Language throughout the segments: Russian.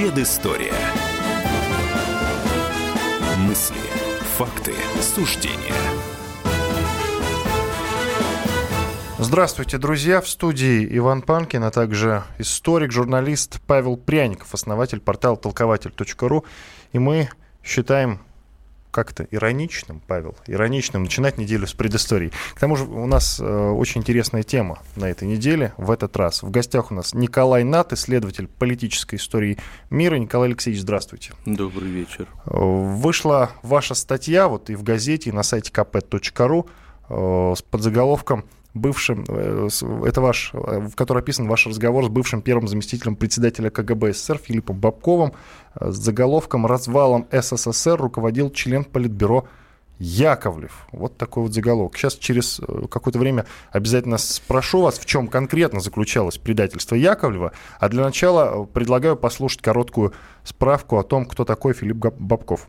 Предыстория. Мысли, факты, суждения. Здравствуйте, друзья! В студии Иван Панкин, а также историк, журналист Павел Пряников, основатель портала толкователь.ру. И мы считаем как-то ироничным, Павел, ироничным начинать неделю с предыстории. К тому же у нас э, очень интересная тема на этой неделе. В этот раз в гостях у нас Николай Нат, исследователь политической истории мира. Николай Алексеевич, здравствуйте. Добрый вечер. Э, вышла ваша статья вот и в газете, и на сайте kp.ru э, с подзаголовком бывшим, э, это ваш, э, в котором описан ваш разговор с бывшим первым заместителем председателя КГБ СССР Филиппом Бабковым э, с заголовком «Развалом СССР руководил член Политбюро Яковлев. Вот такой вот заголовок. Сейчас через какое-то время обязательно спрошу вас, в чем конкретно заключалось предательство Яковлева. А для начала предлагаю послушать короткую справку о том, кто такой Филипп Бабков.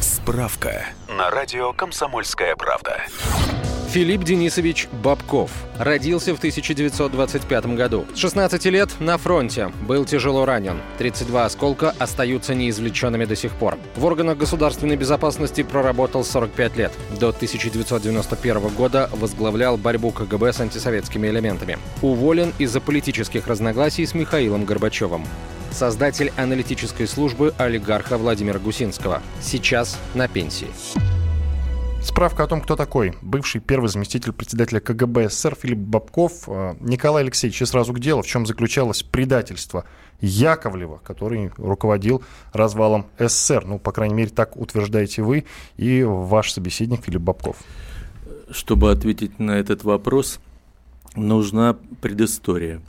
Справка на радио «Комсомольская правда». Филипп Денисович Бабков. Родился в 1925 году. С 16 лет на фронте. Был тяжело ранен. 32 осколка остаются неизвлеченными до сих пор. В органах государственной безопасности проработал 45 лет. До 1991 года возглавлял борьбу КГБ с антисоветскими элементами. Уволен из-за политических разногласий с Михаилом Горбачевым создатель аналитической службы олигарха Владимира Гусинского. Сейчас на пенсии. Справка о том, кто такой бывший первый заместитель председателя КГБ СССР Филипп Бабков. Э, Николай Алексеевич, сразу к делу. В чем заключалось предательство Яковлева, который руководил развалом СССР? Ну, по крайней мере, так утверждаете вы и ваш собеседник Филипп Бабков. Чтобы ответить на этот вопрос, нужна предыстория.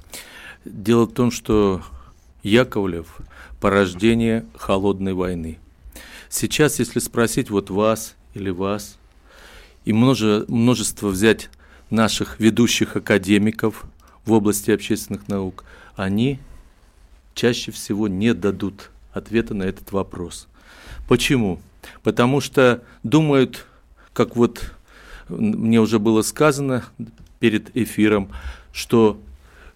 Дело в том, что Яковлев – порождение холодной войны. Сейчас, если спросить вот вас или вас, и множество взять наших ведущих академиков в области общественных наук, они чаще всего не дадут ответа на этот вопрос. Почему? Потому что думают, как вот мне уже было сказано перед эфиром, что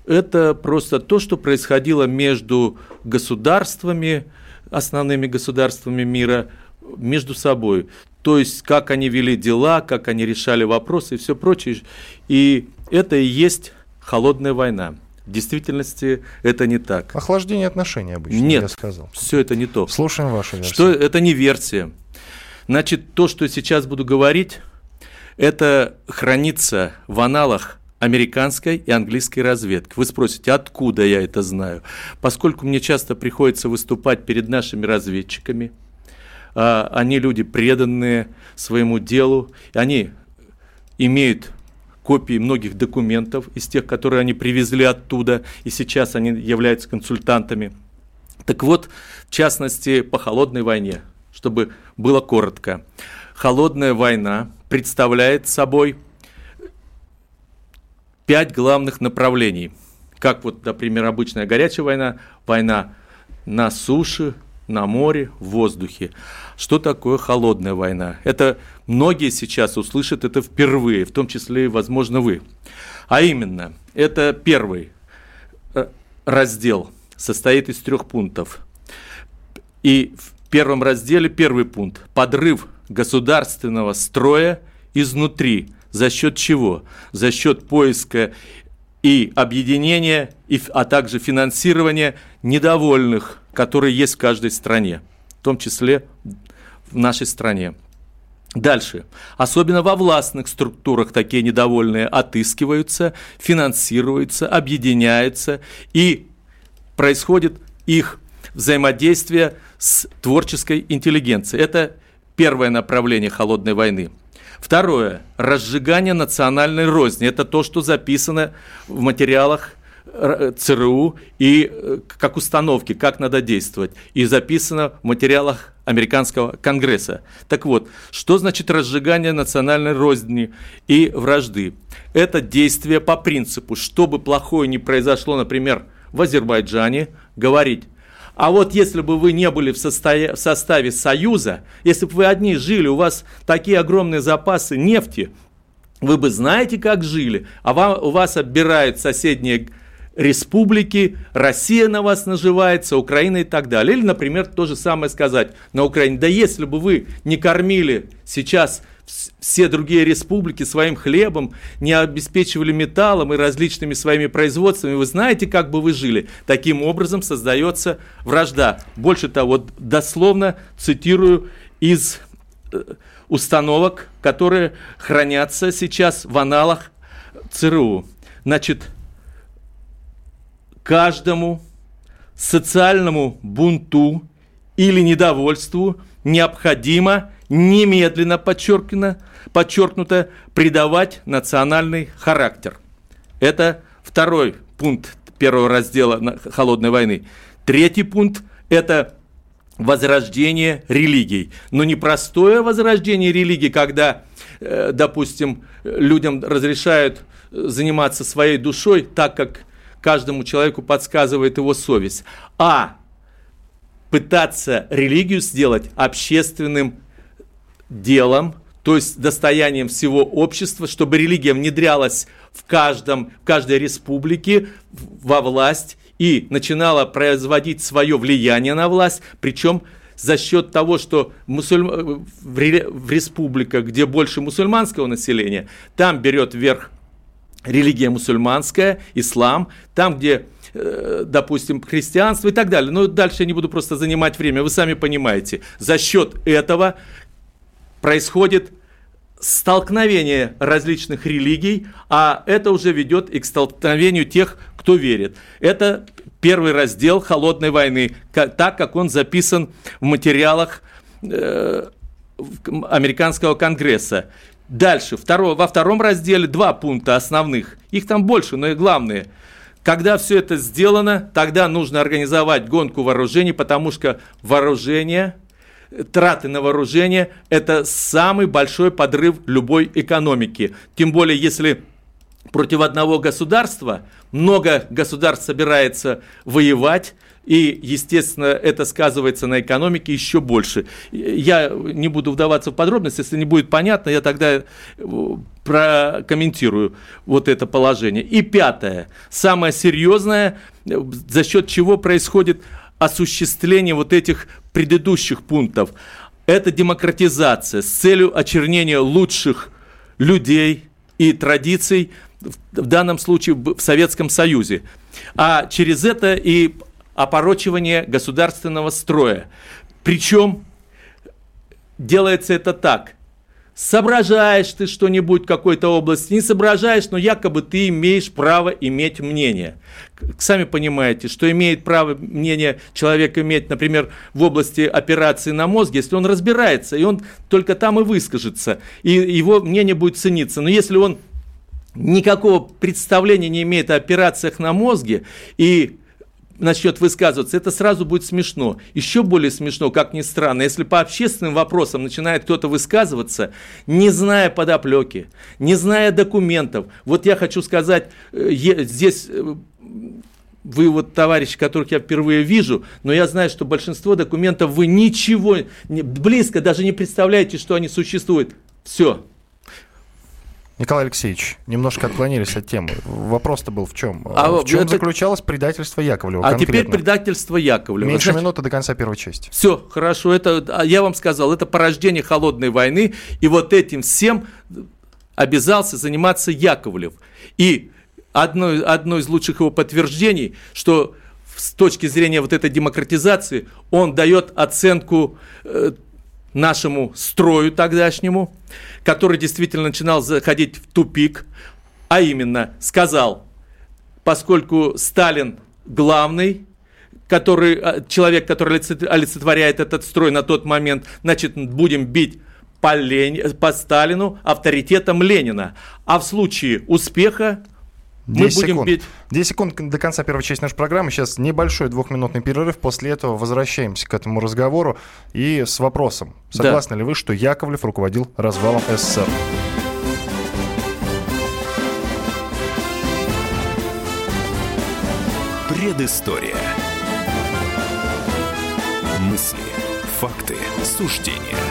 это просто то, что происходило между государствами, основными государствами мира, между собой то есть как они вели дела, как они решали вопросы и все прочее. И это и есть холодная война. В действительности это не так. Охлаждение отношений обычно, Нет, я сказал. все это не то. Слушаем вашу версию. Что это не версия. Значит, то, что сейчас буду говорить, это хранится в аналах американской и английской разведки. Вы спросите, откуда я это знаю? Поскольку мне часто приходится выступать перед нашими разведчиками – они люди преданные своему делу, они имеют копии многих документов из тех, которые они привезли оттуда, и сейчас они являются консультантами. Так вот, в частности, по холодной войне, чтобы было коротко. Холодная война представляет собой пять главных направлений. Как вот, например, обычная горячая война, война на суше, на море, в воздухе. Что такое холодная война? Это многие сейчас услышат это впервые, в том числе и, возможно, вы. А именно, это первый э, раздел, состоит из трех пунктов. И в первом разделе первый пункт – подрыв государственного строя изнутри. За счет чего? За счет поиска и объединения, и, а также финансирования недовольных которые есть в каждой стране, в том числе в нашей стране. Дальше. Особенно во властных структурах такие недовольные отыскиваются, финансируются, объединяются и происходит их взаимодействие с творческой интеллигенцией. Это первое направление холодной войны. Второе. Разжигание национальной розни. Это то, что записано в материалах ЦРУ и э, как установки, как надо действовать. И записано в материалах американского конгресса. Так вот, что значит разжигание национальной розни и вражды? Это действие по принципу, чтобы плохое не произошло, например, в Азербайджане, говорить, а вот если бы вы не были в составе, в составе Союза, если бы вы одни жили, у вас такие огромные запасы нефти, вы бы знаете, как жили, а вам, у вас отбирают соседние республики, Россия на вас наживается, Украина и так далее. Или, например, то же самое сказать на Украине. Да если бы вы не кормили сейчас все другие республики своим хлебом, не обеспечивали металлом и различными своими производствами, вы знаете, как бы вы жили. Таким образом создается вражда. Больше того, дословно цитирую из э, установок, которые хранятся сейчас в аналах ЦРУ. Значит, каждому социальному бунту или недовольству необходимо немедленно подчеркнуто, подчеркнуто придавать национальный характер. Это второй пункт первого раздела холодной войны. Третий пункт – это возрождение религий. Но не простое возрождение религии, когда, э, допустим, людям разрешают заниматься своей душой так, как каждому человеку подсказывает его совесть, а пытаться религию сделать общественным делом, то есть достоянием всего общества, чтобы религия внедрялась в, каждом, в каждой республике во власть и начинала производить свое влияние на власть, причем за счет того, что мусульм... в республиках, где больше мусульманского населения, там берет верх религия мусульманская, ислам, там, где э, допустим, христианство и так далее. Но дальше я не буду просто занимать время, вы сами понимаете. За счет этого происходит столкновение различных религий, а это уже ведет и к столкновению тех, кто верит. Это первый раздел холодной войны, так как он записан в материалах э, американского конгресса. Дальше, второе, во втором разделе два пункта основных. Их там больше, но и главные. Когда все это сделано, тогда нужно организовать гонку вооружений, потому что вооружение, траты на вооружение – это самый большой подрыв любой экономики. Тем более, если против одного государства много государств собирается воевать, и, естественно, это сказывается на экономике еще больше. Я не буду вдаваться в подробности, если не будет понятно, я тогда э, прокомментирую вот это положение. И пятое, самое серьезное, за счет чего происходит осуществление вот этих предыдущих пунктов, это демократизация с целью очернения лучших людей и традиций, в данном случае в Советском Союзе. А через это и опорочивание государственного строя. Причем делается это так. Соображаешь ты что-нибудь в какой-то области, не соображаешь, но якобы ты имеешь право иметь мнение. Сами понимаете, что имеет право мнение человек иметь, например, в области операции на мозге, если он разбирается, и он только там и выскажется, и его мнение будет цениться. Но если он никакого представления не имеет о операциях на мозге и начнет высказываться, это сразу будет смешно. Еще более смешно, как ни странно, если по общественным вопросам начинает кто-то высказываться, не зная подоплеки, не зная документов. Вот я хочу сказать, э, здесь э, вы вот товарищи, которых я впервые вижу, но я знаю, что большинство документов вы ничего, близко даже не представляете, что они существуют. Все, Николай Алексеевич, немножко отклонились от темы. Вопрос-то был в чем? А, в чем это... заключалось предательство Яковлева? А конкретно? теперь предательство Яковлева. Меньше Значит, минуты до конца первой части. Все, хорошо. Это, а я вам сказал, это порождение холодной войны. И вот этим всем обязался заниматься Яковлев. И одно, одно из лучших его подтверждений, что с точки зрения вот этой демократизации он дает оценку э, нашему строю тогдашнему, который действительно начинал заходить в тупик, а именно сказал, поскольку Сталин главный, который, а, человек, который олицетворяет этот строй на тот момент, значит, будем бить по, Лени, по Сталину авторитетом Ленина. А в случае успеха мы будем секунд. бить... 10 секунд до конца первой части нашей программы. Сейчас небольшой двухминутный перерыв. После этого возвращаемся к этому разговору и с вопросом. Согласны да. ли вы, что Яковлев руководил развалом СССР? Предыстория. Мысли, факты, суждения –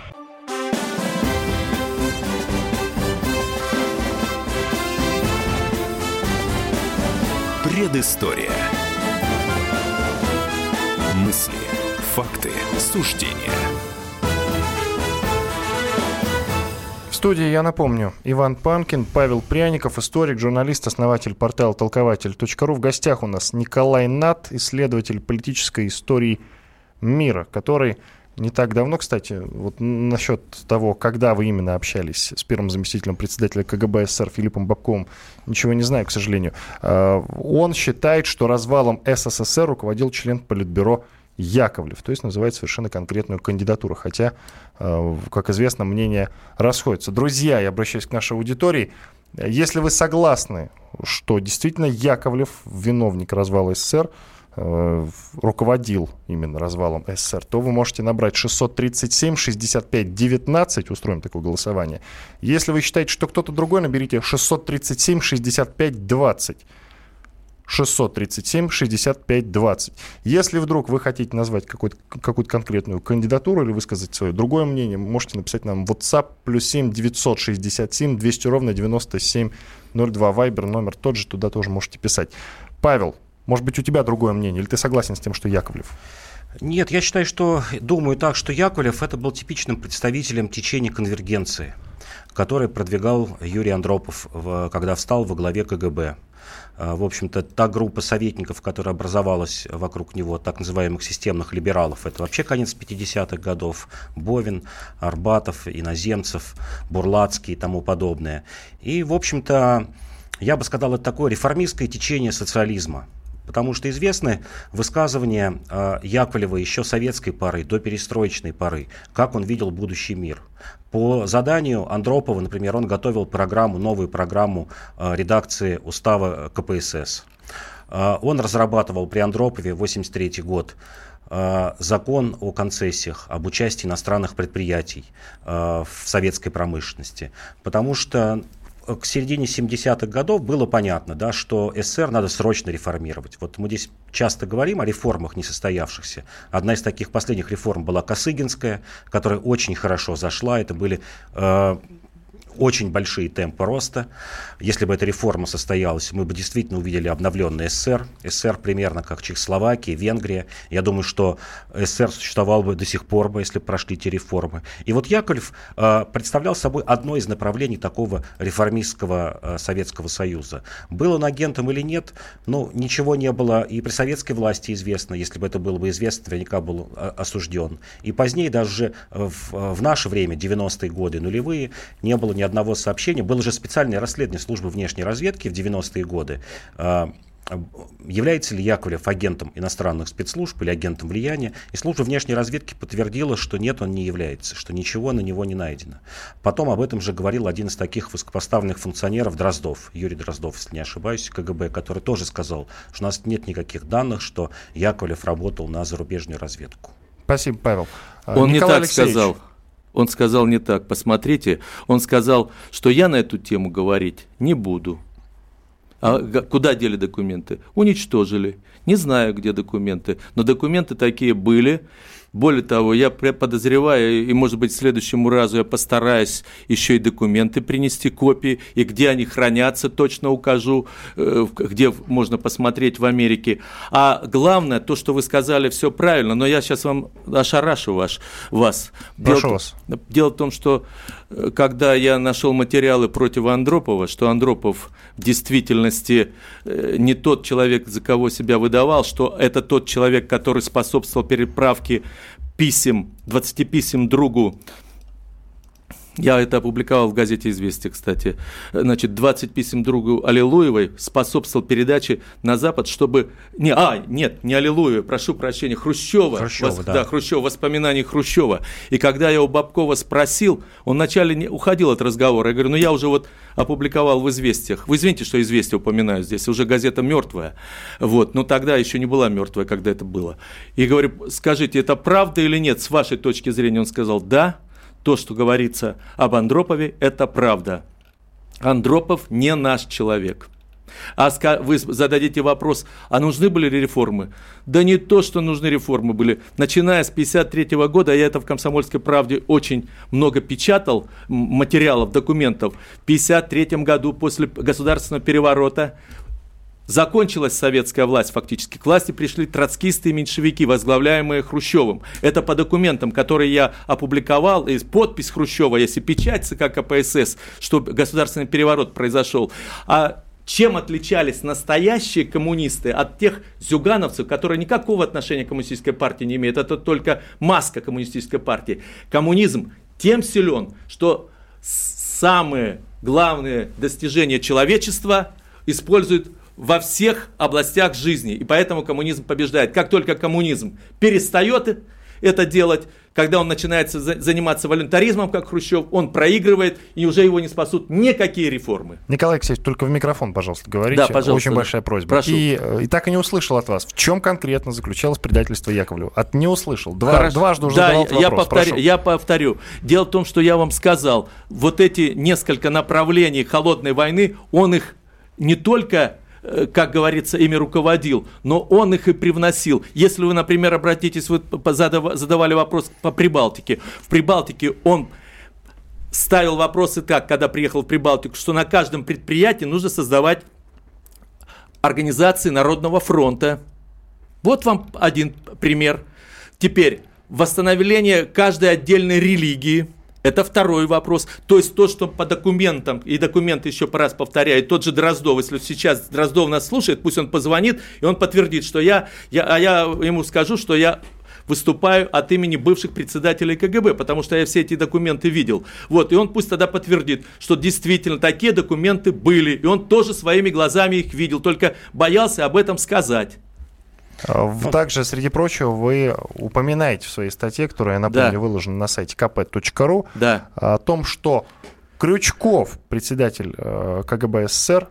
Предыстория. Мысли, факты, суждения. В студии, я напомню, Иван Панкин, Павел Пряников, историк, журналист, основатель портала толкователь.ру. В гостях у нас Николай Нат, исследователь политической истории мира, который не так давно, кстати, вот насчет того, когда вы именно общались с первым заместителем председателя КГБ СССР Филиппом Бабковым, ничего не знаю, к сожалению. А, он считает, что развалом СССР руководил член Политбюро Яковлев, то есть называет совершенно конкретную кандидатуру, хотя, а, как известно, мнения расходятся. Друзья, я обращаюсь к нашей аудитории, если вы согласны, что действительно Яковлев виновник развала СССР, руководил именно развалом СССР, то вы можете набрать 637 65 19, устроим такое голосование. Если вы считаете, что кто-то другой, наберите 637 65 20. 637 65 20. Если вдруг вы хотите назвать какую-то, какую-то конкретную кандидатуру или высказать свое другое мнение, можете написать нам WhatsApp плюс 7 967 200 ровно 9702. Вайбер номер тот же, туда тоже можете писать. Павел, может быть, у тебя другое мнение, или ты согласен с тем, что Яковлев? Нет, я считаю, что, думаю так, что Яковлев это был типичным представителем течения конвергенции, который продвигал Юрий Андропов, когда встал во главе КГБ. А, в общем-то, та группа советников, которая образовалась вокруг него, так называемых системных либералов, это вообще конец 50-х годов. Бовин, Арбатов, Иноземцев, Бурлацкий и тому подобное. И, в общем-то, я бы сказал, это такое реформистское течение социализма – Потому что известны высказывания э, Яковлева еще советской поры, до перестроечной поры, как он видел будущий мир. По заданию Андропова, например, он готовил программу, новую программу э, редакции устава КПСС. Э, он разрабатывал при Андропове 1983 год закон о концессиях, об участии иностранных предприятий в советской промышленности. Потому что к середине 70-х годов было понятно, да, что СССР надо срочно реформировать. Вот мы здесь часто говорим о реформах несостоявшихся. Одна из таких последних реформ была Косыгинская, которая очень хорошо зашла. Это были э, очень большие темпы роста. Если бы эта реформа состоялась, мы бы действительно увидели обновленный СССР. СССР примерно как Чехословакия, Венгрия. Я думаю, что СССР существовал бы до сих пор, бы, если бы прошли эти реформы. И вот Яковлев э, представлял собой одно из направлений такого реформистского э, Советского Союза. Был он агентом или нет, ну, ничего не было и при советской власти известно. Если бы это было бы известно, наверняка был э, осужден. И позднее, даже в, в наше время, 90-е годы, нулевые, не было ни одного сообщения. Было же специальное расследование службы внешней разведки в 90-е годы. А, является ли Яковлев агентом иностранных спецслужб или агентом влияния, и служба внешней разведки подтвердила, что нет, он не является, что ничего на него не найдено. Потом об этом же говорил один из таких высокопоставленных функционеров Дроздов, Юрий Дроздов, если не ошибаюсь, КГБ, который тоже сказал, что у нас нет никаких данных, что Яковлев работал на зарубежную разведку. Спасибо, Павел. Он Николай не так Алексеевич. сказал. Он сказал не так, посмотрите, он сказал, что я на эту тему говорить не буду. А куда дели документы? Уничтожили. Не знаю, где документы, но документы такие были, более того, я подозреваю, и, может быть, следующему разу я постараюсь еще и документы принести, копии, и где они хранятся, точно укажу, э, где можно посмотреть в Америке. А главное, то, что вы сказали, все правильно, но я сейчас вам ошарашу ваш, вас. Прошу дело, вас. Дело в том, что э, когда я нашел материалы против Андропова, что Андропов в действительности э, не тот человек, за кого себя выдавал, что это тот человек, который способствовал переправке писем, 20 писем другу я это опубликовал в газете «Известия», кстати. Значит, 20 писем другу Аллилуевой способствовал передаче на Запад, чтобы... Не, а, нет, не Аллилуева, прошу прощения, Хрущева. Хрущева, Вос... да. да. Хрущева, воспоминаний Хрущева. И когда я у Бабкова спросил, он вначале не уходил от разговора. Я говорю, ну я уже вот опубликовал в «Известиях». Вы извините, что «Известия» упоминаю здесь, уже газета мертвая. Вот, но тогда еще не была мертвая, когда это было. И говорю, скажите, это правда или нет, с вашей точки зрения? Он сказал, да, то, что говорится об Андропове, это правда. Андропов не наш человек. А вы зададите вопрос, а нужны были реформы? Да не то, что нужны реформы были. Начиная с 1953 года, я это в «Комсомольской правде» очень много печатал, материалов, документов. В 1953 году после государственного переворота Закончилась советская власть фактически. К власти пришли троцкисты и меньшевики, возглавляемые Хрущевым. Это по документам, которые я опубликовал, и подпись Хрущева, если печать ЦК КПСС, что государственный переворот произошел. А чем отличались настоящие коммунисты от тех зюгановцев, которые никакого отношения к коммунистической партии не имеют. Это только маска коммунистической партии. Коммунизм тем силен, что самые главные достижения человечества используют во всех областях жизни. И поэтому коммунизм побеждает. Как только коммунизм перестает это делать, когда он начинает заниматься волонтаризмом, как Хрущев, он проигрывает, и уже его не спасут никакие реформы. Николай Алексеевич, только в микрофон, пожалуйста, говорите. Да, пожалуйста. Очень большая просьба. Прошу. И, э, и так и не услышал от вас, в чем конкретно заключалось предательство Яковлева. От не услышал. Два, Хорошо. Дважды уже да, задал я вопрос. повторю, Прошу. я повторю. Дело в том, что я вам сказал, вот эти несколько направлений холодной войны, он их не только как говорится, ими руководил, но он их и привносил. Если вы, например, обратитесь, вы задавали вопрос по Прибалтике. В Прибалтике он ставил вопросы так, когда приехал в Прибалтику, что на каждом предприятии нужно создавать организации Народного фронта. Вот вам один пример. Теперь восстановление каждой отдельной религии – это второй вопрос. То есть то, что по документам, и документы еще по раз повторяют, тот же Дроздов, если сейчас Дроздов нас слушает, пусть он позвонит, и он подтвердит, что я, я а я ему скажу, что я выступаю от имени бывших председателей КГБ, потому что я все эти документы видел. Вот, и он пусть тогда подтвердит, что действительно такие документы были, и он тоже своими глазами их видел, только боялся об этом сказать. А, также, среди прочего, вы упоминаете в своей статье, которая, я напомню, Да. выложена на сайте kp.ru, Да. о том, что Крючков, председатель э, КГБ СССР,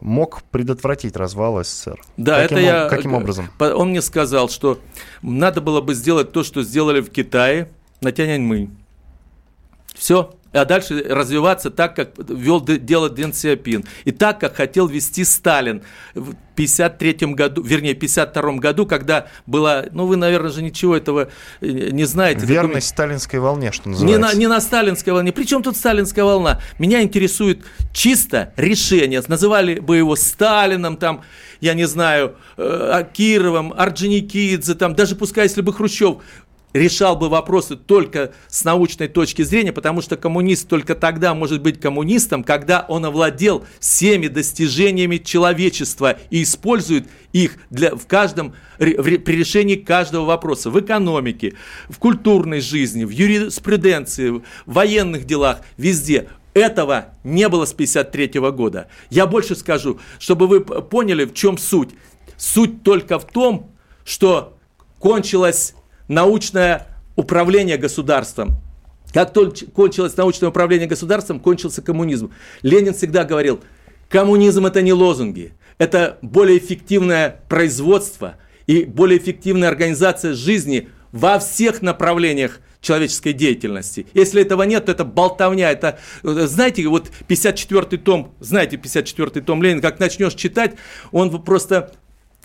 мог предотвратить развал СССР. Да, каким, это я... Каким образом? По- Он мне сказал, что надо было бы сделать то, что сделали в Китае на Тяньаньмынь. Все. А дальше развиваться так, как вел дело Дэн Сиапин. И так, как хотел вести Сталин в 53 году, вернее, 52 году, когда была, ну вы, наверное, же ничего этого э, не знаете. Верность сталинской волне, что Не называется. на, не на сталинской волне. Причем тут сталинская волна? Меня интересует чисто решение. Называли бы его Сталином, там, я не знаю, э, Кировым, Орджоникидзе, там, даже пускай, если бы Хрущев решал бы вопросы только с научной точки зрения, потому что коммунист только тогда может быть коммунистом, когда он овладел всеми достижениями человечества и использует их для, в каждом, при решении каждого вопроса. В экономике, в культурной жизни, в юриспруденции, в военных делах, везде. Этого не было с 1953 года. Я больше скажу, чтобы вы поняли, в чем суть. Суть только в том, что кончилось научное управление государством. Как только кончилось научное управление государством, кончился коммунизм. Ленин всегда говорил, коммунизм это не лозунги, это более эффективное производство и более эффективная организация жизни во всех направлениях человеческой деятельности. Если этого нет, то это болтовня. Это, э, знаете, вот 54-й том, знаете 54-й том Ленина, как начнешь читать, он просто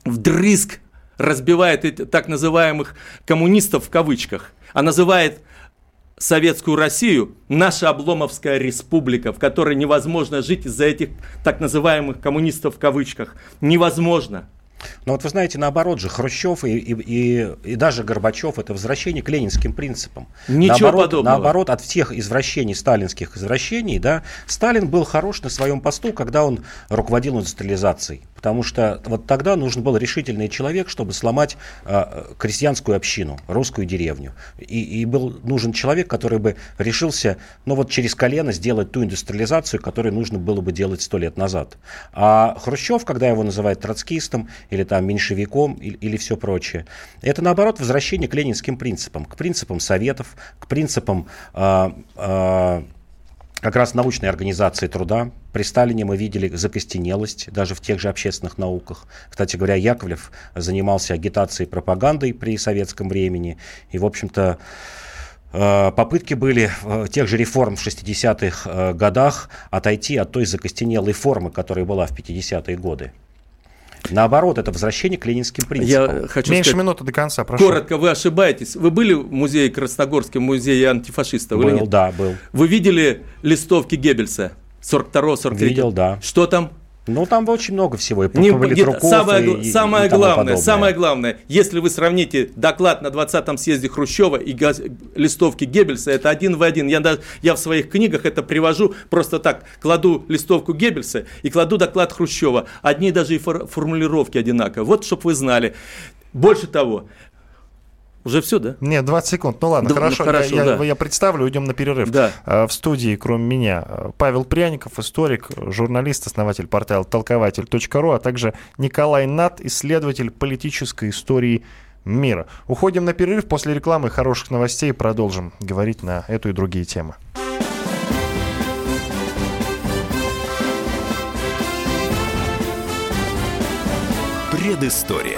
вдрызг разбивает так называемых коммунистов в кавычках, а называет Советскую Россию наша Обломовская республика, в которой невозможно жить из-за этих так называемых коммунистов в кавычках. Невозможно. Но вот вы знаете, наоборот же, Хрущев и, и, и, и даже Горбачев – это возвращение к ленинским принципам. Ничего наоборот, подобного. Наоборот, от всех извращений, сталинских извращений, да, Сталин был хорош на своем посту, когда он руководил индустриализацией. Потому что вот тогда нужен был решительный человек, чтобы сломать э, крестьянскую общину, русскую деревню. И, и был нужен человек, который бы решился, ну вот через колено сделать ту индустриализацию, которую нужно было бы делать сто лет назад. А Хрущев, когда его называют троцкистом или там меньшевиком или, или все прочее, это наоборот возвращение к ленинским принципам, к принципам советов, к принципам э, э, как раз научной организации труда. При Сталине мы видели закостенелость даже в тех же общественных науках. Кстати говоря, Яковлев занимался агитацией и пропагандой при советском времени. И, в общем-то, э, попытки были тех же реформ в 60-х э, годах отойти от той закостенелой формы, которая была в 50-е годы. Наоборот, это возвращение к ленинским принципам. Я хочу Меньше сказать, минуты до конца, прошу. Коротко, вы ошибаетесь. Вы были в музее Красногорском, музее антифашистов? Был, да, был. Вы видели листовки Геббельса 42-43? Видел, да. Что там? Ну, там очень много всего. И не, нет, самое, и, самое и главное, подобное. самое главное, если вы сравните доклад на 20-м съезде Хрущева и газ, листовки Геббельса, это один в один. Я, я в своих книгах это привожу просто так. Кладу листовку Геббельса и кладу доклад Хрущева. Одни даже и фор, формулировки одинаковые. Вот, чтобы вы знали. Больше того, уже все, да? Нет, 20 секунд. Ну ладно, да, хорошо. Ну, хорошо я, да. я, я представлю, уйдем на перерыв. Да. А, в студии, кроме меня, Павел Пряников, историк, журналист, основатель портала толкователь.ру, а также Николай Нат, исследователь политической истории мира. Уходим на перерыв. После рекламы хороших новостей продолжим говорить на эту и другие темы. Предыстория.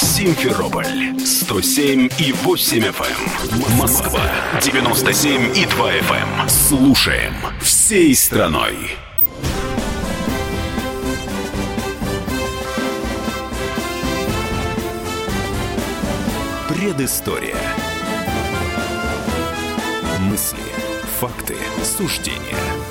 Симферополь 107 и 8 FM. Эм. Москва 97 и 2 FM. Эм. Слушаем всей страной. Предыстория. Мысли, факты, суждения –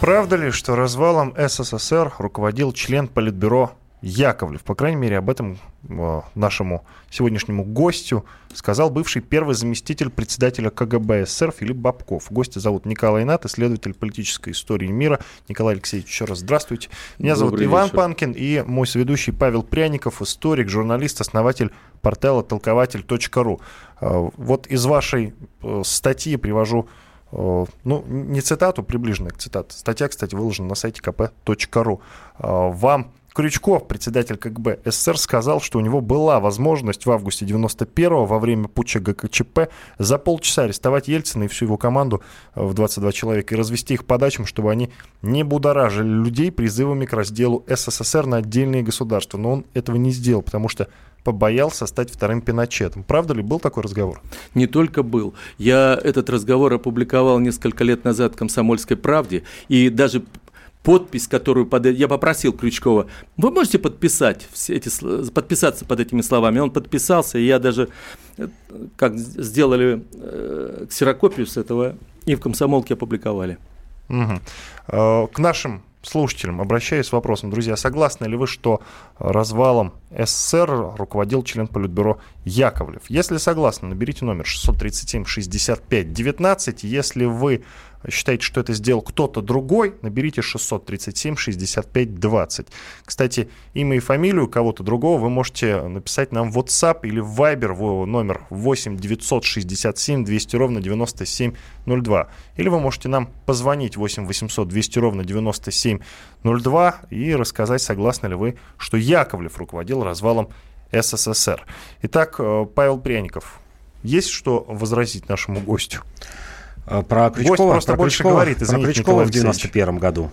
Правда ли, что развалом СССР руководил член Политбюро Яковлев? По крайней мере, об этом э, нашему сегодняшнему гостю сказал бывший первый заместитель председателя КГБ СССР Филипп Бабков. Гостя зовут Николай Нат, исследователь политической истории мира. Николай Алексеевич, еще раз здравствуйте. Меня Добрый зовут Иван вечер. Панкин и мой соведущий Павел Пряников, историк, журналист, основатель портала толкователь.ру. Э, вот из вашей э, статьи привожу ну, не цитату, приближенная к цитате. Статья, кстати, выложена на сайте kp.ru. Вам Крючков, председатель КГБ СССР, сказал, что у него была возможность в августе 91-го во время путча ГКЧП за полчаса арестовать Ельцина и всю его команду э, в 22 человека и развести их по дачам, чтобы они не будоражили людей призывами к разделу СССР на отдельные государства. Но он этого не сделал, потому что побоялся стать вторым Пиночетом. Правда ли был такой разговор? Не только был. Я этот разговор опубликовал несколько лет назад в «Комсомольской правде», и даже подпись, которую под... я попросил Крючкова, вы можете подписать все эти, подписаться под этими словами. Он подписался, и я даже, э, как сделали э, ксерокопию с этого, и в комсомолке опубликовали. Угу. К нашим слушателям обращаюсь с вопросом, друзья, согласны ли вы, что развалом СССР руководил член Политбюро Яковлев? Если согласны, наберите номер 637-65-19. Если вы считаете, что это сделал кто-то другой, наберите 637-65-20. Кстати, имя и фамилию кого-то другого вы можете написать нам в WhatsApp или в Viber в номер 8 967 200 ровно 9702. Или вы можете нам позвонить 8 800 200 ровно 9702 и рассказать, согласны ли вы, что Яковлев руководил развалом СССР. Итак, э, Павел Пряников, есть что возразить нашему гостю? Э, про Крючкова, Гость просто про больше Крючкова, говорит, про Крючкова в 91 году.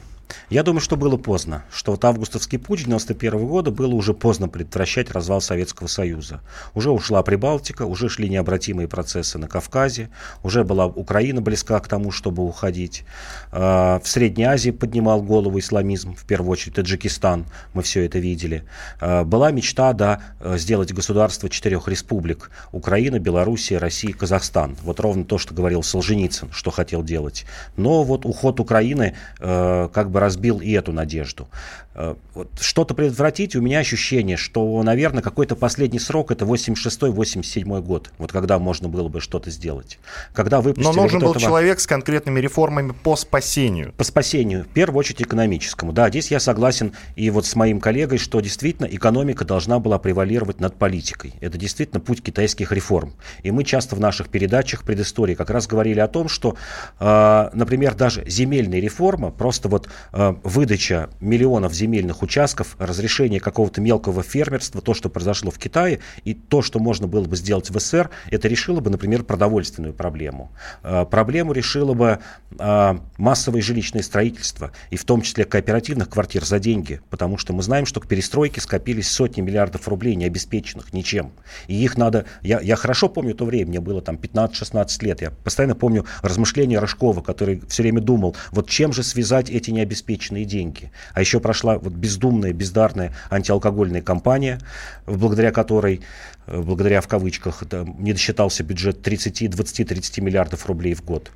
Я думаю, что было поздно, что вот августовский путь 91 года было уже поздно предотвращать развал Советского Союза. Уже ушла Прибалтика, уже шли необратимые процессы на Кавказе, уже была Украина близка к тому, чтобы уходить. А, в Средней Азии поднимал голову исламизм, в первую очередь Таджикистан, мы все это видели. А, была мечта, да, сделать государство четырех республик. Украина, Белоруссия, Россия, Казахстан. Вот ровно то, что говорил Солженицын, что хотел делать. Но вот уход Украины э, как бы разбил и эту надежду. Э, вот что-то предотвратить, у меня ощущение, что, наверное, какой-то последний срок это 86-87 год, вот когда можно было бы что-то сделать. Когда выпустили Но нужен вот был этого... человек с конкретными реформами по спасению. По спасению, в первую очередь экономическому. Да, здесь я согласен и вот с моим коллегой, что действительно экономика должна была превалировать над политикой. Это действительно путь китайских реформ. И мы часто в наших передачах предыстории как раз говорили о том, что, э, например, даже земельная реформа, просто вот э, выдача миллионов земель земельных участков, разрешение какого-то мелкого фермерства, то, что произошло в Китае, и то, что можно было бы сделать в СССР, это решило бы, например, продовольственную проблему. Э, проблему решило бы э, массовое жилищное строительство, и в том числе кооперативных квартир за деньги, потому что мы знаем, что к перестройке скопились сотни миллиардов рублей, не обеспеченных ничем. И их надо... Я, я хорошо помню то время, мне было там 15-16 лет, я постоянно помню размышления Рожкова, который все время думал, вот чем же связать эти необеспеченные деньги. А еще прошла вот бездумная, бездарная антиалкогольная кампания, благодаря которой, э, благодаря в кавычках, не досчитался бюджет 30, 20, 30 миллиардов рублей в год.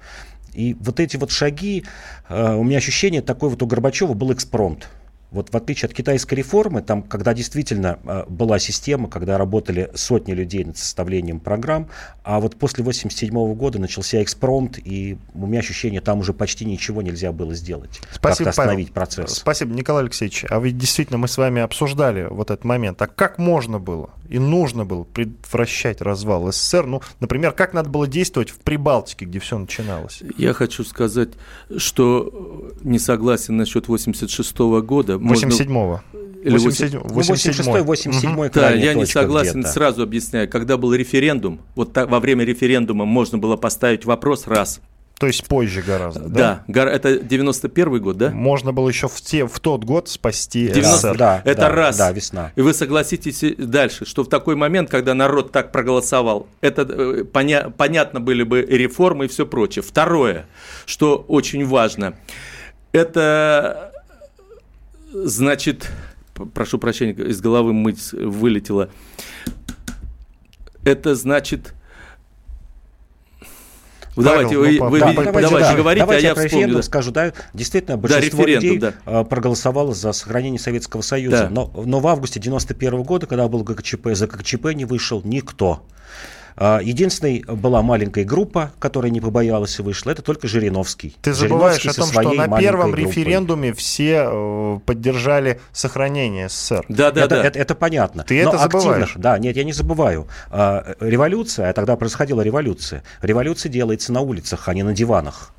И вот эти вот шаги, э, у меня ощущение такое вот у Горбачева был экспромт. Вот в отличие от китайской реформы, там, когда действительно э, была система, когда работали сотни людей над составлением программ, а вот после 1987 года начался экспромт, и у меня ощущение, там уже почти ничего нельзя было сделать. Спасибо, остановить Павел. процесс. Спасибо, Николай Алексеевич. А ведь действительно мы с вами обсуждали вот этот момент. А как можно было и нужно было предотвращать развал СССР? Ну, например, как надо было действовать в Прибалтике, где все начиналось? Я хочу сказать, что не согласен насчет 86 года 87-го. Или 87, 86 87 угу. Да, я не согласен, сразу объясняю. Когда был референдум, вот так, во время референдума можно было поставить вопрос раз. То есть позже гораздо, да? Да, это 91 год, да? Можно было еще в, те, в тот год спасти 90... СССР. Да, это да, раз. Да, весна. И вы согласитесь дальше, что в такой момент, когда народ так проголосовал, это э, поня... понятно были бы реформы и все прочее. Второе, что очень важно, это Значит, прошу прощения, из головы мыть вылетело. Это значит... Давайте, Павел, вы, ну, вы, да, давайте, давайте да, говорите, давайте а я вспомню. Да. скажу, да, действительно, большинство да, людей да. А, проголосовало за сохранение Советского Союза, да. но, но в августе 91 года, когда был ГКЧП, за ГКЧП не вышел никто. А, единственной была маленькая группа, которая не побоялась и вышла, это только Жириновский. Ты забываешь о том, что на первом группой. референдуме все э, поддержали сохранение СССР. Да, да, это, да. Это, это понятно. Ты Но это забываешь. Активно, да, нет, я не забываю. А, революция, а тогда происходила революция. Революция делается на улицах, а не на диванах.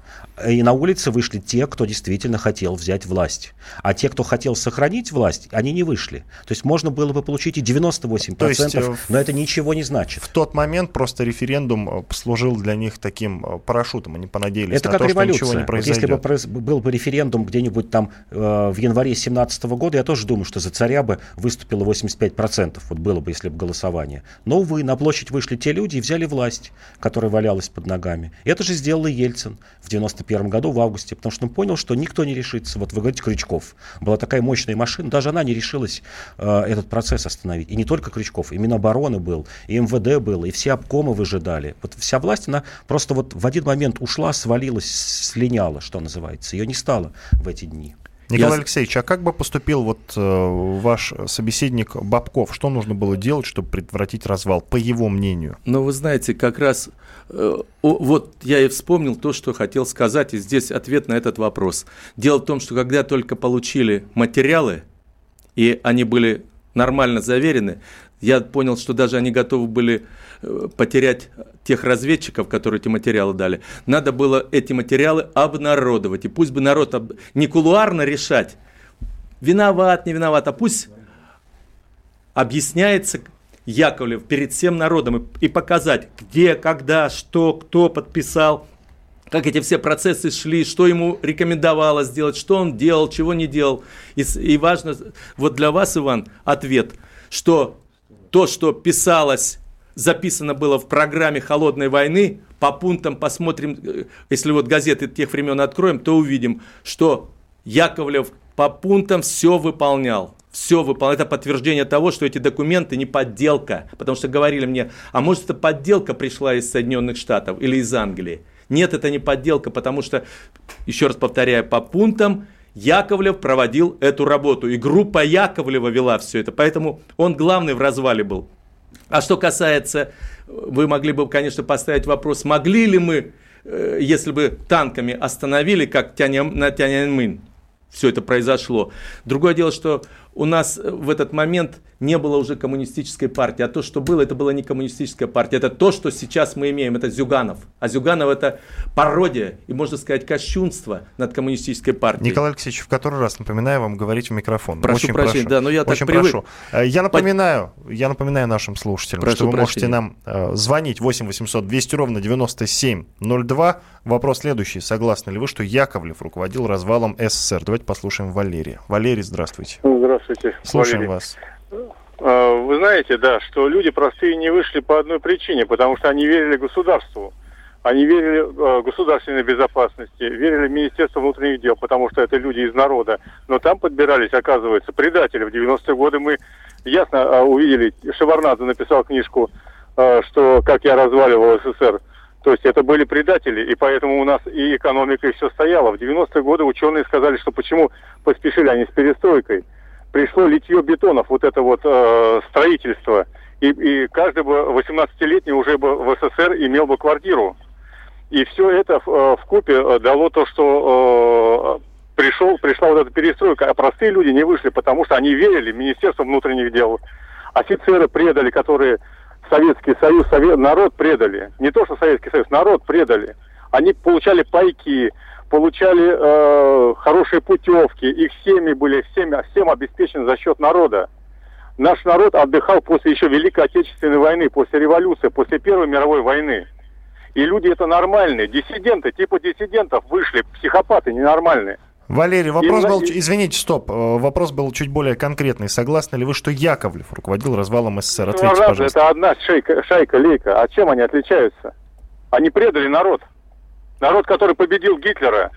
И на улице вышли те, кто действительно хотел взять власть. А те, кто хотел сохранить власть, они не вышли. То есть можно было бы получить и 98%, То есть, э, но это ничего не значит. В тот момент просто референдум э, послужил для них таким э, парашютом. Они понадеялись это на как то, революция. что ничего не произойдет. Вот если бы был бы референдум где-нибудь там э, в январе 2017 года, я тоже думаю, что за царя бы выступило 85%. Вот было бы, если бы голосование. Но, увы, на площадь вышли те люди и взяли власть, которая валялась под ногами. Это же сделал и Ельцин в 91 2021 году в августе, потому что он понял, что никто не решится. Вот вы говорите, Крючков. Была такая мощная машина, даже она не решилась э, этот процесс остановить. И не только Крючков, и Минобороны был, и МВД был, и все обкомы выжидали. Вот вся власть, она просто вот в один момент ушла, свалилась, слиняла, что называется. Ее не стало в эти дни. Николай Я... Алексеевич, а как бы поступил вот э, ваш собеседник Бабков? Что нужно было делать, чтобы предотвратить развал, по его мнению? Ну, вы знаете, как раз э, вот я и вспомнил то, что хотел сказать, и здесь ответ на этот вопрос. Дело в том, что когда только получили материалы, и они были нормально заверены, я понял, что даже они готовы были потерять тех разведчиков, которые эти материалы дали. Надо было эти материалы обнародовать. И пусть бы народ об... не кулуарно решать, виноват, не виноват, а пусть объясняется Яковлев перед всем народом и, и показать, где, когда, что, кто подписал. как эти все процессы шли, что ему рекомендовалось сделать, что он делал, чего не делал. И, и важно, вот для вас, Иван, ответ, что то, что писалось, записано было в программе «Холодной войны», по пунктам посмотрим, э, если вот газеты тех времен откроем, то увидим, что Яковлев по пунктам все выполнял. Все выполнял. Это подтверждение того, что эти документы не подделка. Потому что говорили мне, а может это подделка пришла из Соединенных Штатов или из Англии. Нет, это не подделка, потому что, еще раз повторяю, по пунктам Яковлев проводил эту работу. И группа Яковлева вела все это. Поэтому он главный в развале был. А что касается, вы могли бы, конечно, поставить вопрос, могли ли мы, э, если бы танками остановили, как на Тяньаньмын, все это произошло. Другое дело, что у нас в этот момент не было уже коммунистической партии. А то, что было, это была не коммунистическая партия. Это то, что сейчас мы имеем. Это Зюганов. А Зюганов это пародия и, можно сказать, кощунство над коммунистической партией. Николай Алексеевич, в который раз напоминаю вам говорить в микрофон. Прошу очень прощения, прошу. да, но я очень так привык. прошу. Э, я напоминаю, я напоминаю нашим слушателям, прошу что вы прощения. можете нам э, звонить 8 800 200 ровно 9702. Вопрос следующий. Согласны ли вы, что Яковлев руководил развалом СССР? Давайте послушаем Валерия. Валерий, здравствуйте. Здравствуйте. Слушаем Валерий. вас. А, вы знаете, да, что люди простые не вышли по одной причине, потому что они верили государству. Они верили э, государственной безопасности, верили в Министерство внутренних дел, потому что это люди из народа. Но там подбирались, оказывается, предатели. В 90-е годы мы ясно э, увидели, Шеварнадзе написал книжку, э, что «Как я разваливал СССР». То есть это были предатели, и поэтому у нас и экономика и все стояла. В 90-е годы ученые сказали, что почему поспешили они с перестройкой – пришло литье бетонов, вот это вот э, строительство. И, и каждый бы 18-летний уже бы в СССР имел бы квартиру. И все это в, э, в купе э, дало то, что э, пришел, пришла вот эта перестройка. А простые люди не вышли, потому что они верили в Министерство внутренних дел. Офицеры предали, которые Советский Союз, Совет, народ предали. Не то, что Советский Союз, народ предали. Они получали пайки, получали э, хорошие путевки, их семьи были всем, всем обеспечены за счет народа. Наш народ отдыхал после еще Великой Отечественной войны, после революции, после Первой мировой войны. И люди это нормальные. Диссиденты, типа диссидентов вышли, психопаты ненормальные. Валерий, вопрос и, был, извините, стоп, э, вопрос был чуть более конкретный. Согласны ли вы, что Яковлев руководил развалом СССР? Ну, Ответьте, пожалуйста. Это одна шейка, шайка, лейка. А чем они отличаются? Они предали народ. Народ, который победил Гитлера.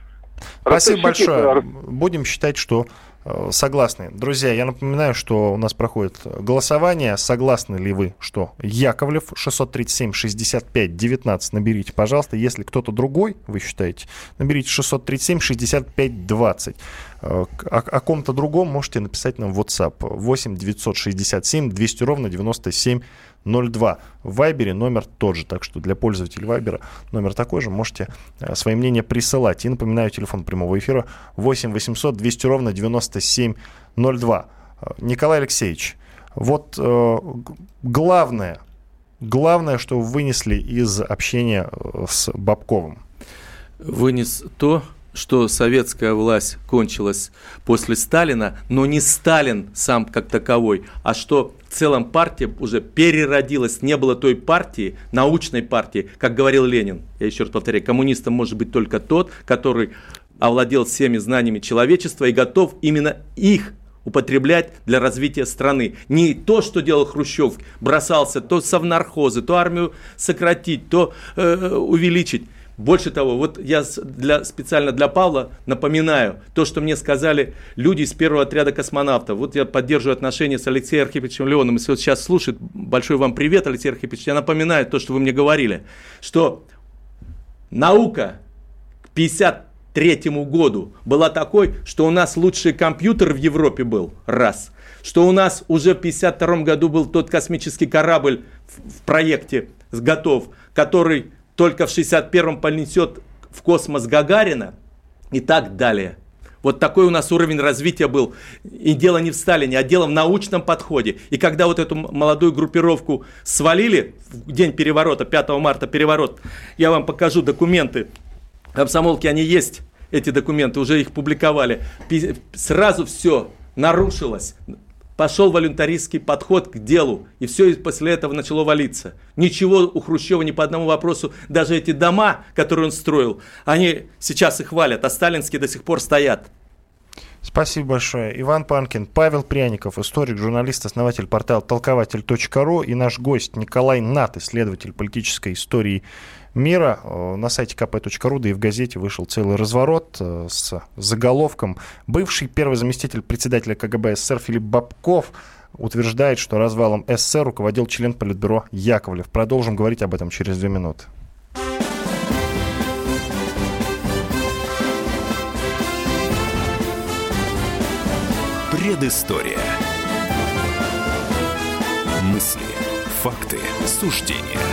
Спасибо большое. Будем считать, что э, согласны. Друзья, я напоминаю, что у нас проходит голосование. Согласны ли вы, что Яковлев 637-65-19 наберите, пожалуйста. Если кто-то другой, вы считаете, наберите 637-65-20. О, о ком-то другом можете написать нам в WhatsApp 8 967 200 ровно 97 02. В Вайбере номер тот же, так что для пользователей Вайбера номер такой же, можете э, свои мнения присылать. И напоминаю, телефон прямого эфира 8 800 200 ровно 9702. Э, Николай Алексеевич, вот э, главное, главное, что вы вынесли из общения э, с Бабковым. Вынес то, что советская власть кончилась после Сталина, но не Сталин сам как таковой, а что в целом партия уже переродилась, не было той партии, научной партии, как говорил Ленин. Я еще раз повторяю, коммунистом может быть только тот, который овладел всеми знаниями человечества и готов именно их употреблять для развития страны. Не то, что делал Хрущев, бросался то совнархозы, то армию сократить, то э, увеличить. Больше того, вот я для, специально для Павла напоминаю то, что мне сказали люди из первого отряда космонавтов. Вот я поддерживаю отношения с Алексеем Архиповичем Леоном. Если вот сейчас слушает, большой вам привет, Алексей Архипович. Я напоминаю то, что вы мне говорили, что наука к 53 году была такой, что у нас лучший компьютер в Европе был, раз. Что у нас уже в 52 году был тот космический корабль в, в проекте готов, который только в 61-м понесет в космос Гагарина и так далее. Вот такой у нас уровень развития был. И дело не в Сталине, а дело в научном подходе. И когда вот эту молодую группировку свалили в день переворота, 5 марта переворот, я вам покажу документы. В комсомолке они есть, эти документы, уже их публиковали. Сразу все нарушилось. Пошел волюнтаристский подход к делу, и все после этого начало валиться. Ничего у Хрущева ни по одному вопросу, даже эти дома, которые он строил, они сейчас их хвалят, а сталинские до сих пор стоят. Спасибо большое. Иван Панкин, Павел Пряников, историк, журналист, основатель портала толкователь.ру и наш гость Николай Нат, исследователь политической истории мира. Э, на сайте kp.ru, да и в газете вышел целый разворот э, с заголовком «Бывший первый заместитель председателя КГБ СССР Филипп Бабков утверждает, что развалом СССР руководил член Политбюро Яковлев». Продолжим говорить об этом через две минуты. Предыстория. Мысли, факты, суждения –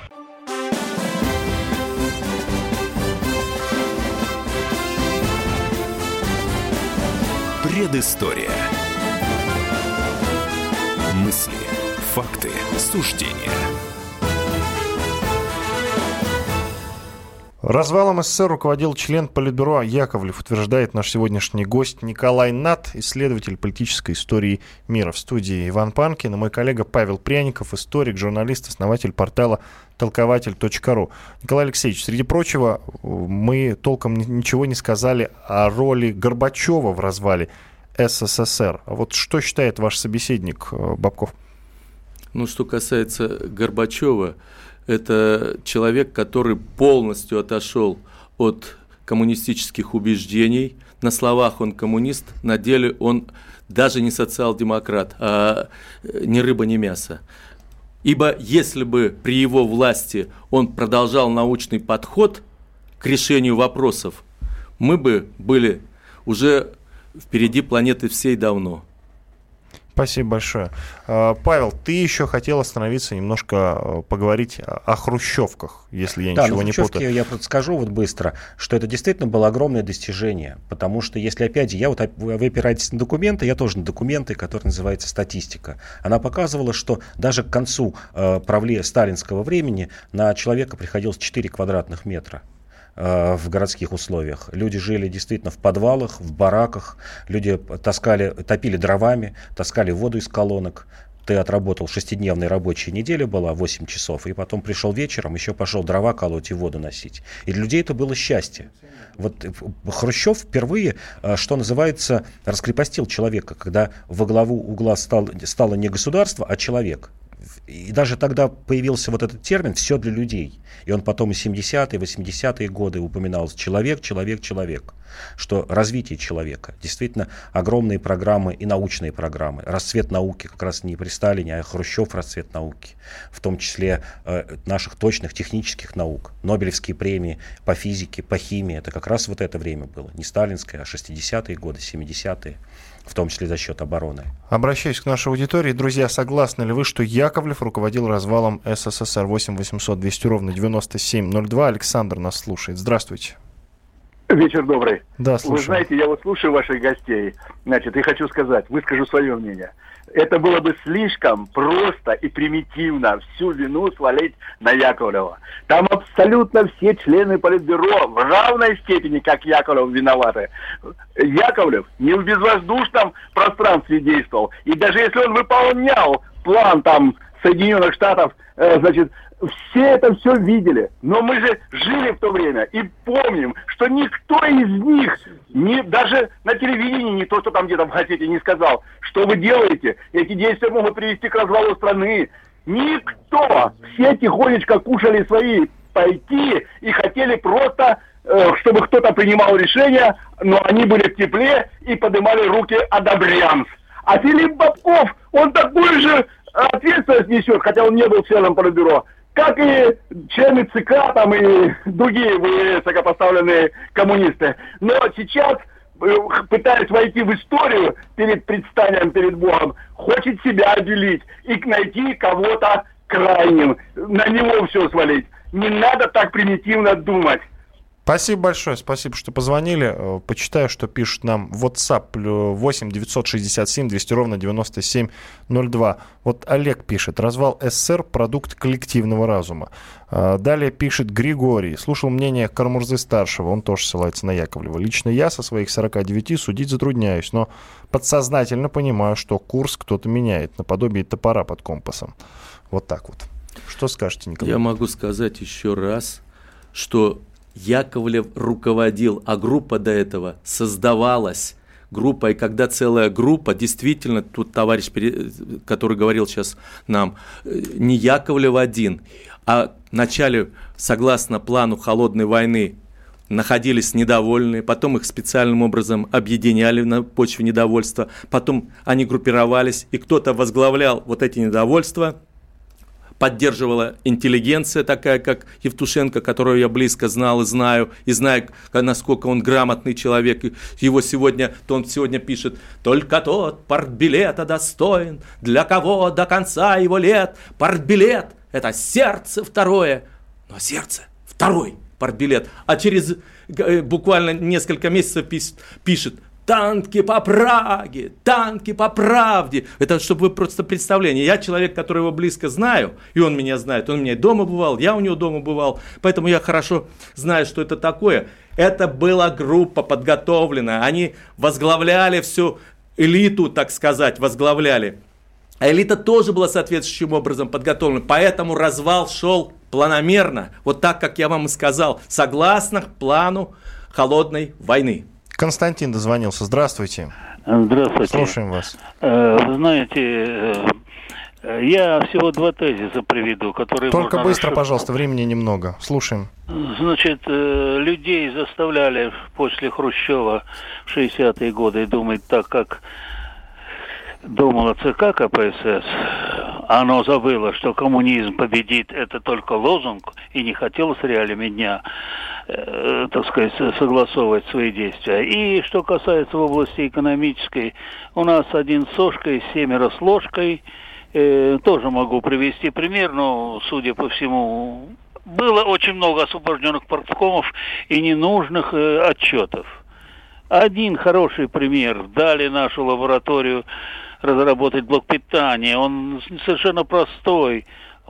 Предыстория. Мысли, факты, суждения. Развалом СССР руководил член Политбюро Яковлев, утверждает наш сегодняшний гость Николай Нат, исследователь политической истории мира. В студии Иван Панкин и мой коллега Павел Пряников, историк, журналист, основатель портала толкователь.ру. Николай Алексеевич, среди прочего, мы толком ничего не сказали о роли Горбачева в развале СССР. А вот что считает ваш собеседник э, Бабков? Ну, что касается Горбачева, это человек, который полностью отошел от коммунистических убеждений. На словах он коммунист, на деле он даже не социал-демократ, а э, ни рыба, ни мясо. Ибо если бы при его власти он продолжал научный подход к решению вопросов, мы бы были уже впереди планеты всей давно. Спасибо большое. А, Павел, ты еще хотел остановиться немножко а, поговорить о хрущевках, если я да, ничего не путаю. Я скажу вот быстро, что это действительно было огромное достижение, потому что если опять же, я вот вы опираетесь на документы, я тоже на документы, которые называются статистика. Она показывала, что даже к концу э, правления сталинского времени на человека приходилось 4 квадратных метра. Э, в городских условиях. Люди жили действительно в подвалах, в бараках, люди таскали, топили дровами, таскали воду из колонок. Ты отработал шестидневной рабочей неделя была, 8 часов, и потом пришел вечером, еще пошел дрова колоть и воду носить. И для людей это было счастье. Вот э, Хрущев впервые, э, что называется, раскрепостил человека, когда во главу угла стал, стало не государство, а человек. И даже тогда появился вот этот термин «все для людей». И он потом и 70-е, 80-е годы упоминался «человек, человек, человек». Что развитие человека. Действительно, огромные программы и научные программы. Расцвет науки как раз не при Сталине, а Хрущев расцвет науки. В том числе э, наших точных технических наук. Нобелевские премии по физике, по химии. Это как раз вот это время было. Не сталинское, а 60-е годы, 70-е в том числе за счет обороны. Обращаюсь к нашей аудитории. Друзья, согласны ли вы, что Яковлев руководил развалом СССР 8 800 200 ровно 9702? Александр нас слушает. Здравствуйте. Вечер добрый. Да, слушаю. Вы знаете, я вот слушаю ваших гостей, значит, и хочу сказать, выскажу свое мнение это было бы слишком просто и примитивно всю вину свалить на Яковлева. Там абсолютно все члены Политбюро в равной степени, как Яковлев, виноваты. Яковлев не в безвоздушном пространстве действовал. И даже если он выполнял план там Соединенных Штатов, э, значит, все это все видели. Но мы же жили в то время и помним, что никто из них, не, даже на телевидении, не то, что там где-то в газете не сказал, что вы делаете, эти действия могут привести к развалу страны. Никто! Все тихонечко кушали свои пойти и хотели просто, э, чтобы кто-то принимал решения, но они были в тепле и поднимали руки одобрямс. А Филипп Бабков, он такую же ответственность несет, хотя он не был членом Политбюро, как и члены ЦК там и другие высокопоставленные коммунисты. Но сейчас пытаясь войти в историю перед предстанием перед Богом, хочет себя отделить и найти кого-то крайним, на него все свалить. Не надо так примитивно думать. Спасибо большое, спасибо, что позвонили. Э, почитаю, что пишут нам WhatsApp 8 967 200 ровно 9702. Вот Олег пишет, развал СССР – продукт коллективного разума. Э, далее пишет Григорий, слушал мнение Кармурзы-старшего, он тоже ссылается на Яковлева. Лично я со своих 49 судить затрудняюсь, но подсознательно понимаю, что курс кто-то меняет, наподобие топора под компасом. Вот так вот. Что скажете, Николай? Я могу сказать еще раз, что Яковлев руководил, а группа до этого создавалась. Группа, и когда целая группа, действительно, тут товарищ, который говорил сейчас нам, э, не Яковлев один, а вначале, согласно плану холодной войны, находились недовольные, потом их специальным образом объединяли на почве недовольства, потом они группировались, и кто-то возглавлял вот эти недовольства – поддерживала интеллигенция такая, как Евтушенко, которую я близко знал и знаю, и знаю, насколько он грамотный человек. Его сегодня, то он сегодня пишет, только тот партбилета достоин, для кого до конца его лет партбилет – это сердце второе, но сердце второй партбилет. А через э, буквально несколько месяцев пишет, танки по Праге, танки по правде. Это чтобы вы просто представление. Я человек, который его близко знаю, и он меня знает. Он у меня дома бывал, я у него дома бывал. Поэтому я хорошо знаю, что это такое. Это была группа подготовленная. Они возглавляли всю элиту, так сказать, возглавляли. А элита тоже была соответствующим образом подготовлена. Поэтому развал шел планомерно, вот так, как я вам и сказал, согласно плану холодной войны. Константин дозвонился. Здравствуйте. Здравствуйте. Слушаем вас. Э, вы знаете, э, я всего два тезиса приведу, которые Только быстро, расшифровать. пожалуйста, времени немного. Слушаем. Значит, э, людей заставляли после Хрущева в 60-е годы думать так, как думала ЦК КПСС, оно забыло, что коммунизм победит, это только лозунг, и не хотело с реалиями дня, э, так сказать, согласовывать свои действия. И что касается в области экономической, у нас один с сошкой, семеро с ложкой, э, тоже могу привести пример, но, судя по всему, было очень много освобожденных порткомов и ненужных э, отчетов. Один хороший пример. Дали нашу лабораторию разработать блок питания. Он совершенно простой.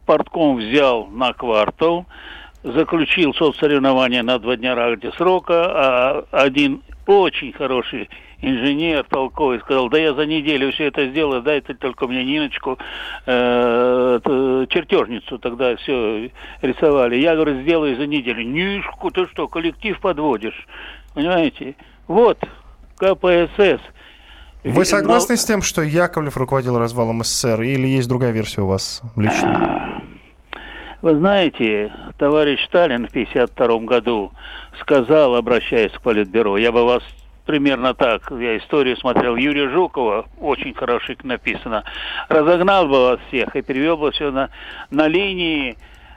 Портком взял на квартал, заключил соцсоревнования на два дня ради срока, а один очень хороший инженер толковый сказал, да я за неделю все это сделаю, дайте только мне Ниночку, э, чертежницу тогда все рисовали. Я говорю, сделаю за неделю. Нишку, ты что, коллектив подводишь? Понимаете? Вот, КПСС – вы согласны с тем, что Яковлев руководил развалом СССР, или есть другая версия у вас лично? Вы знаете, товарищ Сталин в 1952 году сказал, обращаясь к Политбюро, я бы вас примерно так, я историю смотрел Юрия Жукова, очень хорошо написано, разогнал бы вас всех и перевел бы все на, на линии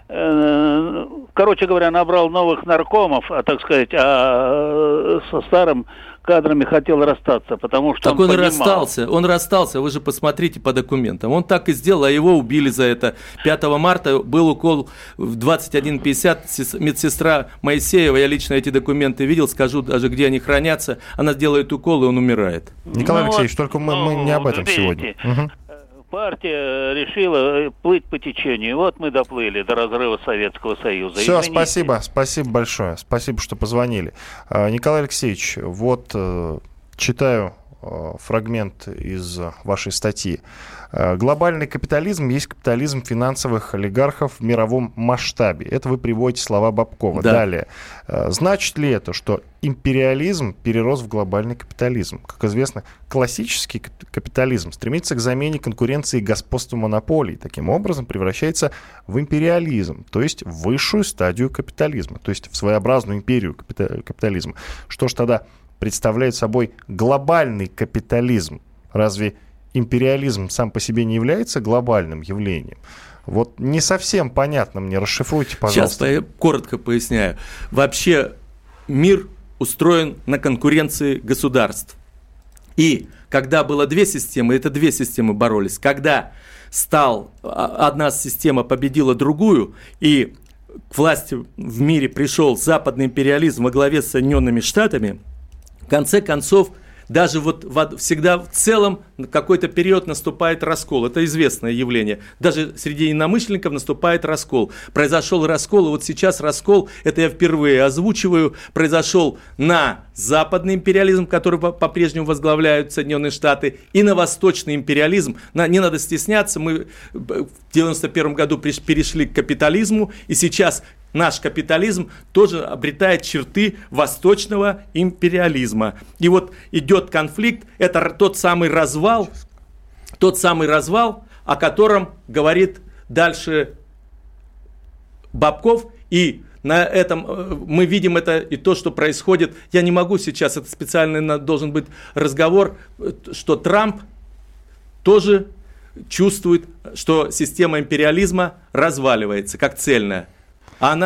э, короче говоря, набрал новых наркомов, а так сказать, а со старым кадрами хотел расстаться, потому что так он, он понимал... расстался, он расстался, вы же посмотрите по документам. Он так и сделал, а его убили за это. 5 марта был укол в 21.50, медсестра Моисеева, я лично эти документы видел, скажу даже, где они хранятся, она делает укол, и он умирает. Николай ну, Алексеевич, только мы, мы не об этом видите, сегодня. Угу партия решила плыть по течению. Вот мы доплыли до разрыва Советского Союза. Все, Извините. спасибо, спасибо большое. Спасибо, что позвонили. А, Николай Алексеевич, вот э, читаю э, фрагмент из вашей статьи. Э, глобальный капитализм есть капитализм финансовых олигархов в мировом масштабе. Это вы приводите слова Бабкова. Да. Далее. Э, значит ли это, что империализм перерос в глобальный капитализм? Как известно, классический капитализм стремится к замене конкуренции и господству монополий. Таким образом, превращается в империализм, то есть в высшую стадию капитализма, то есть в своеобразную империю капитализма. Что ж тогда представляет собой глобальный капитализм? Разве империализм сам по себе не является глобальным явлением. Вот не совсем понятно мне, расшифруйте, пожалуйста. Сейчас я коротко поясняю. Вообще мир устроен на конкуренции государств. И когда было две системы, это две системы боролись. Когда стал а, одна система победила другую, и к власти в мире пришел западный империализм во главе с Соединенными Штатами, в конце концов – даже вот всегда в целом какой-то период наступает раскол. Это известное явление. Даже среди иномышленников наступает раскол. Произошел раскол, и вот сейчас раскол, это я впервые озвучиваю, произошел на западный империализм, который по-прежнему возглавляют Соединенные Штаты, и на восточный империализм. Не надо стесняться, мы в 91 году перешли к капитализму, и сейчас наш капитализм тоже обретает черты восточного империализма. И вот идет конфликт, это тот самый развал, тот самый развал, о котором говорит дальше Бабков, и на этом э, мы видим это и то, что происходит. Я не могу сейчас, это специальный должен быть разговор, э, что Трамп тоже чувствует, что система империализма разваливается как цельная. А она